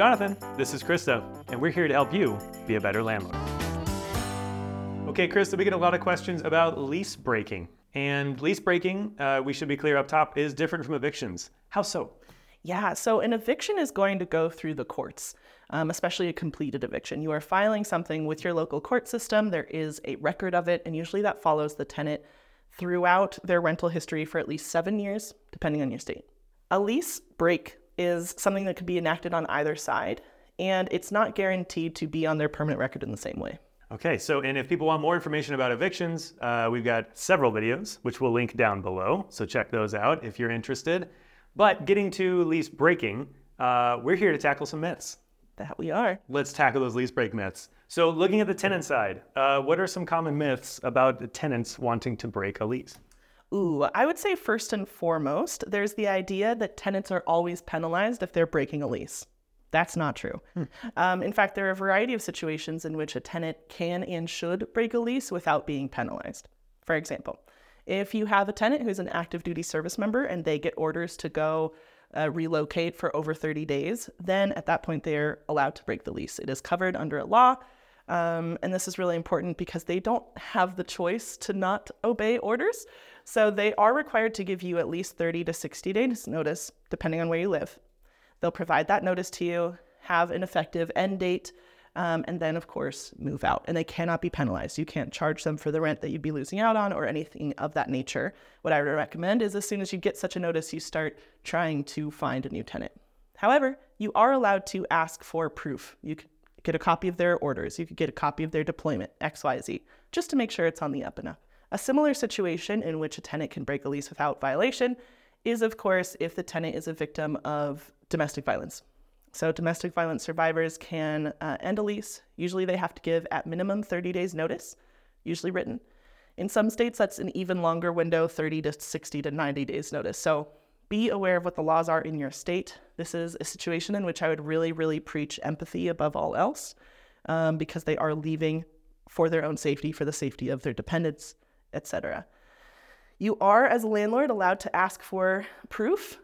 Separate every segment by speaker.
Speaker 1: Jonathan. This is Krista, and we're here to help you be a better landlord. Okay, Krista, we get a lot of questions about lease breaking. And lease breaking, uh, we should be clear up top, is different from evictions. How so?
Speaker 2: Yeah, so an eviction is going to go through the courts, um, especially a completed eviction. You are filing something with your local court system, there is a record of it, and usually that follows the tenant throughout their rental history for at least seven years, depending on your state. A lease break is something that could be enacted on either side, and it's not guaranteed to be on their permanent record in the same way.
Speaker 1: Okay, so and if people want more information about evictions, uh, we've got several videos, which we'll link down below. So check those out if you're interested. But getting to lease breaking, uh, we're here to tackle some myths.
Speaker 2: That we are.
Speaker 1: Let's tackle those lease break myths. So, looking at the tenant side, uh, what are some common myths about tenants wanting to break a lease?
Speaker 2: Ooh, I would say first and foremost, there's the idea that tenants are always penalized if they're breaking a lease. That's not true. Hmm. Um, in fact, there are a variety of situations in which a tenant can and should break a lease without being penalized. For example, if you have a tenant who's an active duty service member and they get orders to go uh, relocate for over 30 days, then at that point they're allowed to break the lease. It is covered under a law. Um, and this is really important because they don't have the choice to not obey orders. So they are required to give you at least 30 to 60 days notice, depending on where you live. They'll provide that notice to you, have an effective end date, um, and then, of course, move out. And they cannot be penalized. You can't charge them for the rent that you'd be losing out on or anything of that nature. What I would recommend is as soon as you get such a notice, you start trying to find a new tenant. However, you are allowed to ask for proof. You could get a copy of their orders, you could get a copy of their deployment, XYZ, just to make sure it's on the up and up. A similar situation in which a tenant can break a lease without violation is, of course, if the tenant is a victim of domestic violence. So, domestic violence survivors can uh, end a lease. Usually, they have to give at minimum 30 days' notice, usually written. In some states, that's an even longer window 30 to 60 to 90 days' notice. So, be aware of what the laws are in your state. This is a situation in which I would really, really preach empathy above all else um, because they are leaving for their own safety, for the safety of their dependents, etc. You are, as a landlord, allowed to ask for proof.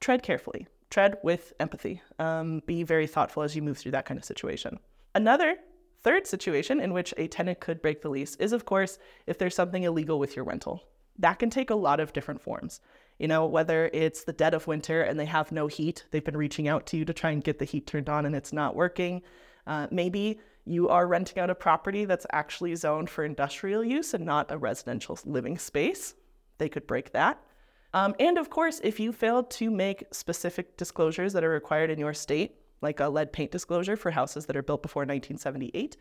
Speaker 2: Tread carefully tread with empathy. Um, be very thoughtful as you move through that kind of situation. Another third situation in which a tenant could break the lease is, of course, if there's something illegal with your rental. That can take a lot of different forms. You know, whether it's the dead of winter and they have no heat, they've been reaching out to you to try and get the heat turned on and it's not working. Uh, maybe you are renting out a property that's actually zoned for industrial use and not a residential living space. They could break that. Um, and of course, if you fail to make specific disclosures that are required in your state, like a lead paint disclosure for houses that are built before 1978,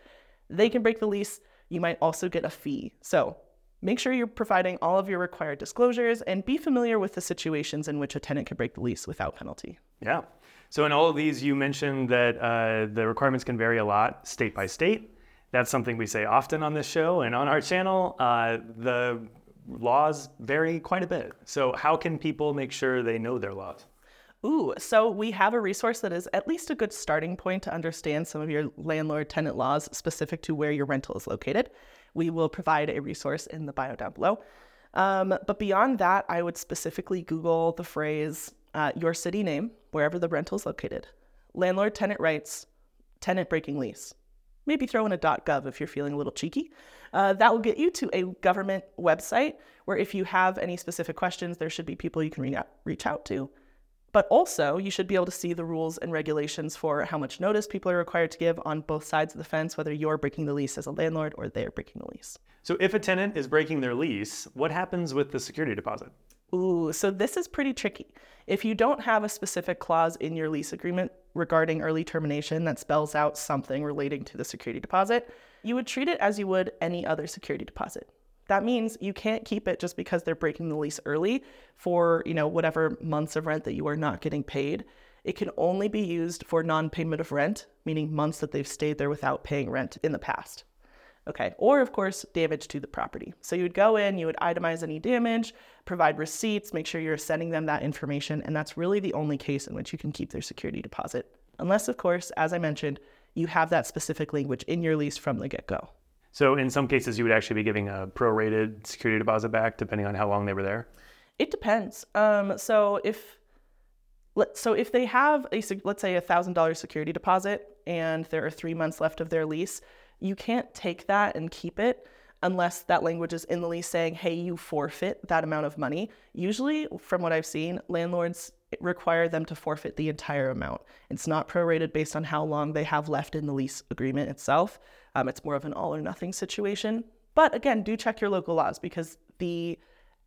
Speaker 2: they can break the lease. You might also get a fee. So make sure you're providing all of your required disclosures and be familiar with the situations in which a tenant can break the lease without penalty.
Speaker 1: Yeah. So in all of these, you mentioned that uh, the requirements can vary a lot state by state. That's something we say often on this show and on our channel. Uh, the laws vary quite a bit. So, how can people make sure they know their laws?
Speaker 2: Ooh, so we have a resource that is at least a good starting point to understand some of your landlord tenant laws specific to where your rental is located. We will provide a resource in the bio down below. Um, but beyond that, I would specifically Google the phrase uh, your city name, wherever the rental is located, landlord tenant rights, tenant breaking lease. Maybe throw in a .gov if you're feeling a little cheeky. Uh, that will get you to a government website where if you have any specific questions, there should be people you can re- reach out to. But also, you should be able to see the rules and regulations for how much notice people are required to give on both sides of the fence, whether you're breaking the lease as a landlord or they're breaking the lease.
Speaker 1: So, if a tenant is breaking their lease, what happens with the security deposit?
Speaker 2: Ooh, so this is pretty tricky. If you don't have a specific clause in your lease agreement regarding early termination that spells out something relating to the security deposit, you would treat it as you would any other security deposit. That means you can't keep it just because they're breaking the lease early for, you know, whatever months of rent that you are not getting paid. It can only be used for non-payment of rent, meaning months that they've stayed there without paying rent in the past. Okay, or of course, damage to the property. So you would go in, you would itemize any damage, provide receipts, make sure you're sending them that information, and that's really the only case in which you can keep their security deposit. Unless, of course, as I mentioned, you have that specific language in your lease from the get go.
Speaker 1: So, in some cases, you would actually be giving a prorated security deposit back depending on how long they were there?
Speaker 2: It depends. Um, so, if so if they have a let's say a thousand dollar security deposit and there are three months left of their lease, you can't take that and keep it unless that language is in the lease saying, hey, you forfeit that amount of money. Usually, from what I've seen, landlords require them to forfeit the entire amount. It's not prorated based on how long they have left in the lease agreement itself. Um, it's more of an all or nothing situation. But again, do check your local laws because the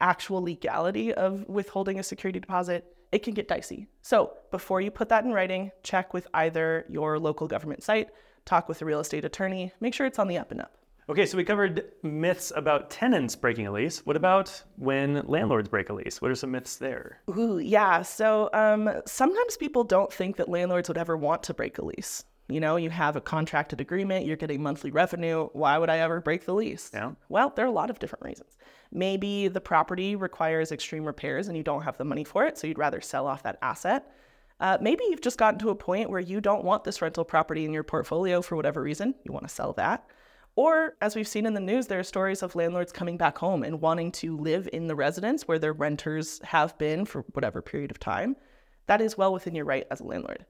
Speaker 2: actual legality of withholding a security deposit it can get dicey. So, before you put that in writing, check with either your local government site, talk with a real estate attorney, make sure it's on the up and up.
Speaker 1: Okay, so we covered myths about tenants breaking a lease. What about when landlords break a lease? What are some myths there?
Speaker 2: Ooh, yeah. So um, sometimes people don't think that landlords would ever want to break a lease. You know, you have a contracted agreement, you're getting monthly revenue. Why would I ever break the lease?
Speaker 1: Yeah.
Speaker 2: Well, there are a lot of different reasons. Maybe the property requires extreme repairs and you don't have the money for it, so you'd rather sell off that asset. Uh, maybe you've just gotten to a point where you don't want this rental property in your portfolio for whatever reason. You want to sell that. Or, as we've seen in the news, there are stories of landlords coming back home and wanting to live in the residence where their renters have been for whatever period of time. That is well within your right as a landlord.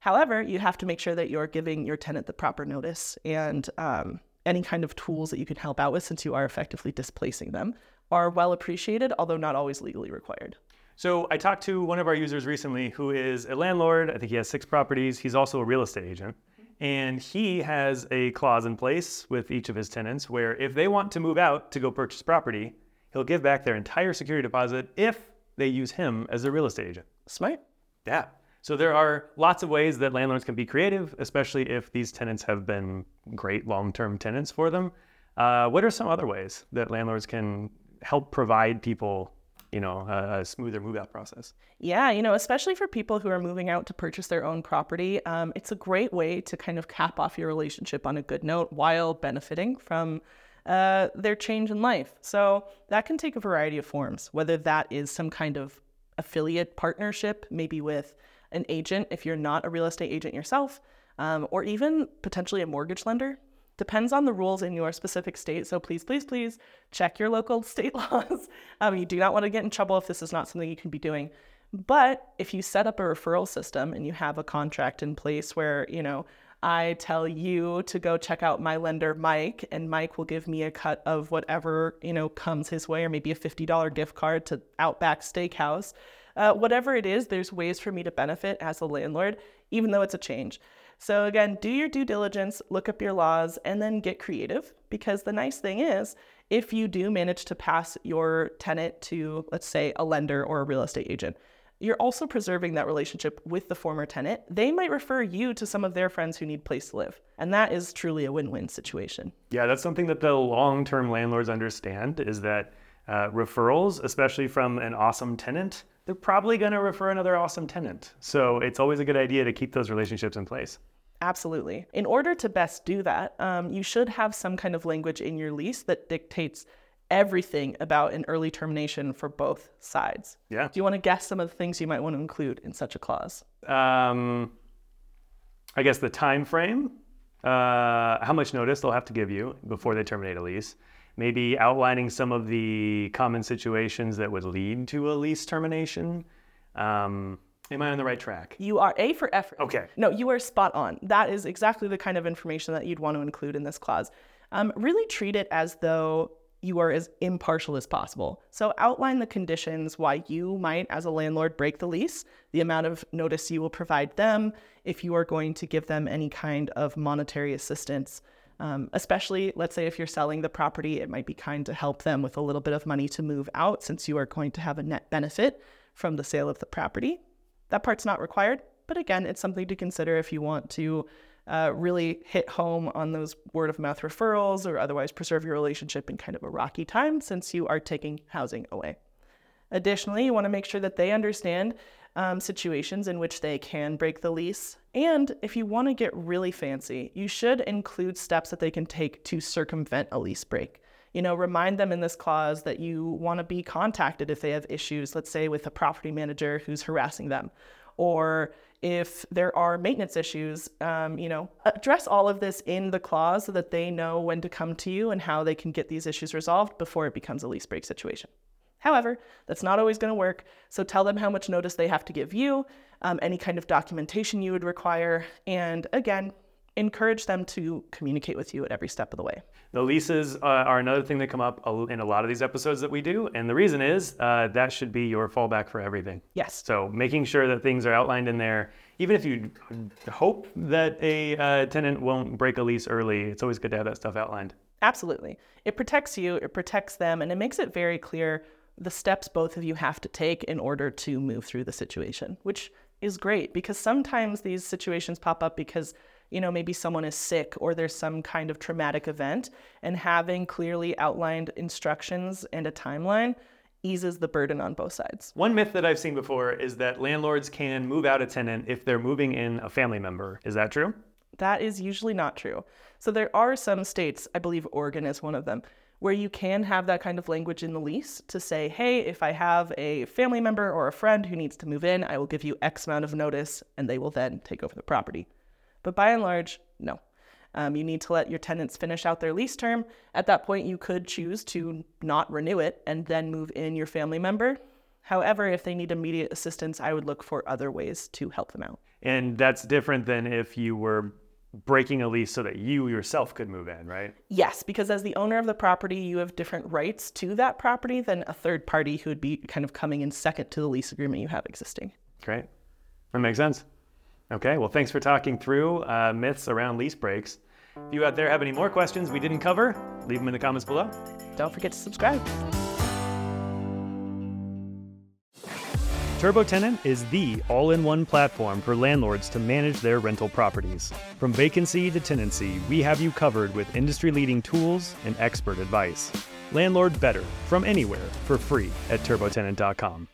Speaker 2: However, you have to make sure that you're giving your tenant the proper notice and um, any kind of tools that you can help out with since you are effectively displacing them are well appreciated, although not always legally required.
Speaker 1: So I talked to one of our users recently who is a landlord. I think he has six properties. He's also a real estate agent. And he has a clause in place with each of his tenants where if they want to move out to go purchase property, he'll give back their entire security deposit if they use him as a real estate agent.
Speaker 2: Smart.
Speaker 1: Yeah. So there are lots of ways that landlords can be creative, especially if these tenants have been great long-term tenants for them. Uh, what are some other ways that landlords can help provide people, you know, a, a smoother move-out process?
Speaker 2: Yeah, you know, especially for people who are moving out to purchase their own property, um, it's a great way to kind of cap off your relationship on a good note while benefiting from uh, their change in life. So that can take a variety of forms, whether that is some kind of affiliate partnership, maybe with an agent if you're not a real estate agent yourself, um, or even potentially a mortgage lender. Depends on the rules in your specific state. So please, please, please check your local state laws. Um, you do not want to get in trouble if this is not something you can be doing. But if you set up a referral system and you have a contract in place where, you know, I tell you to go check out my lender, Mike, and Mike will give me a cut of whatever, you know, comes his way, or maybe a $50 gift card to Outback Steakhouse. Uh, whatever it is, there's ways for me to benefit as a landlord, even though it's a change. So, again, do your due diligence, look up your laws, and then get creative. Because the nice thing is, if you do manage to pass your tenant to, let's say, a lender or a real estate agent, you're also preserving that relationship with the former tenant. They might refer you to some of their friends who need place to live. And that is truly a win win situation.
Speaker 1: Yeah, that's something that the long-term landlords understand is that uh, referrals, especially from an awesome tenant, they're probably going to refer another awesome tenant. So it's always a good idea to keep those relationships in place.
Speaker 2: Absolutely. In order to best do that, um, you should have some kind of language in your lease that dictates everything about an early termination for both sides.
Speaker 1: Yeah.
Speaker 2: Do you want to guess some of the things you might want to include in such a clause?
Speaker 1: Um, I guess the time frame, uh, how much notice they'll have to give you before they terminate a lease. Maybe outlining some of the common situations that would lead to a lease termination. Um, am I on the right track?
Speaker 2: You are A for effort.
Speaker 1: Okay.
Speaker 2: No, you are spot on. That is exactly the kind of information that you'd want to include in this clause. Um, really treat it as though you are as impartial as possible. So outline the conditions why you might, as a landlord, break the lease, the amount of notice you will provide them, if you are going to give them any kind of monetary assistance. Um, especially, let's say, if you're selling the property, it might be kind to help them with a little bit of money to move out since you are going to have a net benefit from the sale of the property. That part's not required, but again, it's something to consider if you want to uh, really hit home on those word of mouth referrals or otherwise preserve your relationship in kind of a rocky time since you are taking housing away. Additionally, you want to make sure that they understand um, situations in which they can break the lease. And if you want to get really fancy, you should include steps that they can take to circumvent a lease break. You know, remind them in this clause that you want to be contacted if they have issues, let's say with a property manager who's harassing them, or if there are maintenance issues, um, you know, address all of this in the clause so that they know when to come to you and how they can get these issues resolved before it becomes a lease break situation. However, that's not always going to work. So tell them how much notice they have to give you, um, any kind of documentation you would require, and again, encourage them to communicate with you at every step of the way.
Speaker 1: The leases uh, are another thing that come up in a lot of these episodes that we do, and the reason is uh, that should be your fallback for everything.
Speaker 2: Yes.
Speaker 1: So making sure that things are outlined in there, even if you hope that a uh, tenant won't break a lease early, it's always good to have that stuff outlined.
Speaker 2: Absolutely. It protects you, it protects them, and it makes it very clear the steps both of you have to take in order to move through the situation, which is great because sometimes these situations pop up because you know maybe someone is sick or there's some kind of traumatic event and having clearly outlined instructions and a timeline eases the burden on both sides.
Speaker 1: One myth that I've seen before is that landlords can move out a tenant if they're moving in a family member. Is that true?
Speaker 2: That is usually not true. So there are some states, I believe Oregon is one of them, where you can have that kind of language in the lease to say, hey, if I have a family member or a friend who needs to move in, I will give you X amount of notice and they will then take over the property. But by and large, no. Um, you need to let your tenants finish out their lease term. At that point, you could choose to not renew it and then move in your family member. However, if they need immediate assistance, I would look for other ways to help them out.
Speaker 1: And that's different than if you were breaking a lease so that you yourself could move in, right?
Speaker 2: Yes, because as the owner of the property, you have different rights to that property than a third party who would be kind of coming in second to the lease agreement you have existing.
Speaker 1: Great. That makes sense. Okay, well, thanks for talking through uh, myths around lease breaks. If you out there have any more questions we didn't cover, leave them in the comments below.
Speaker 2: Don't forget to subscribe.
Speaker 1: TurboTenant is the all in one platform for landlords to manage their rental properties. From vacancy to tenancy, we have you covered with industry leading tools and expert advice. Landlord better from anywhere for free at turbotenant.com.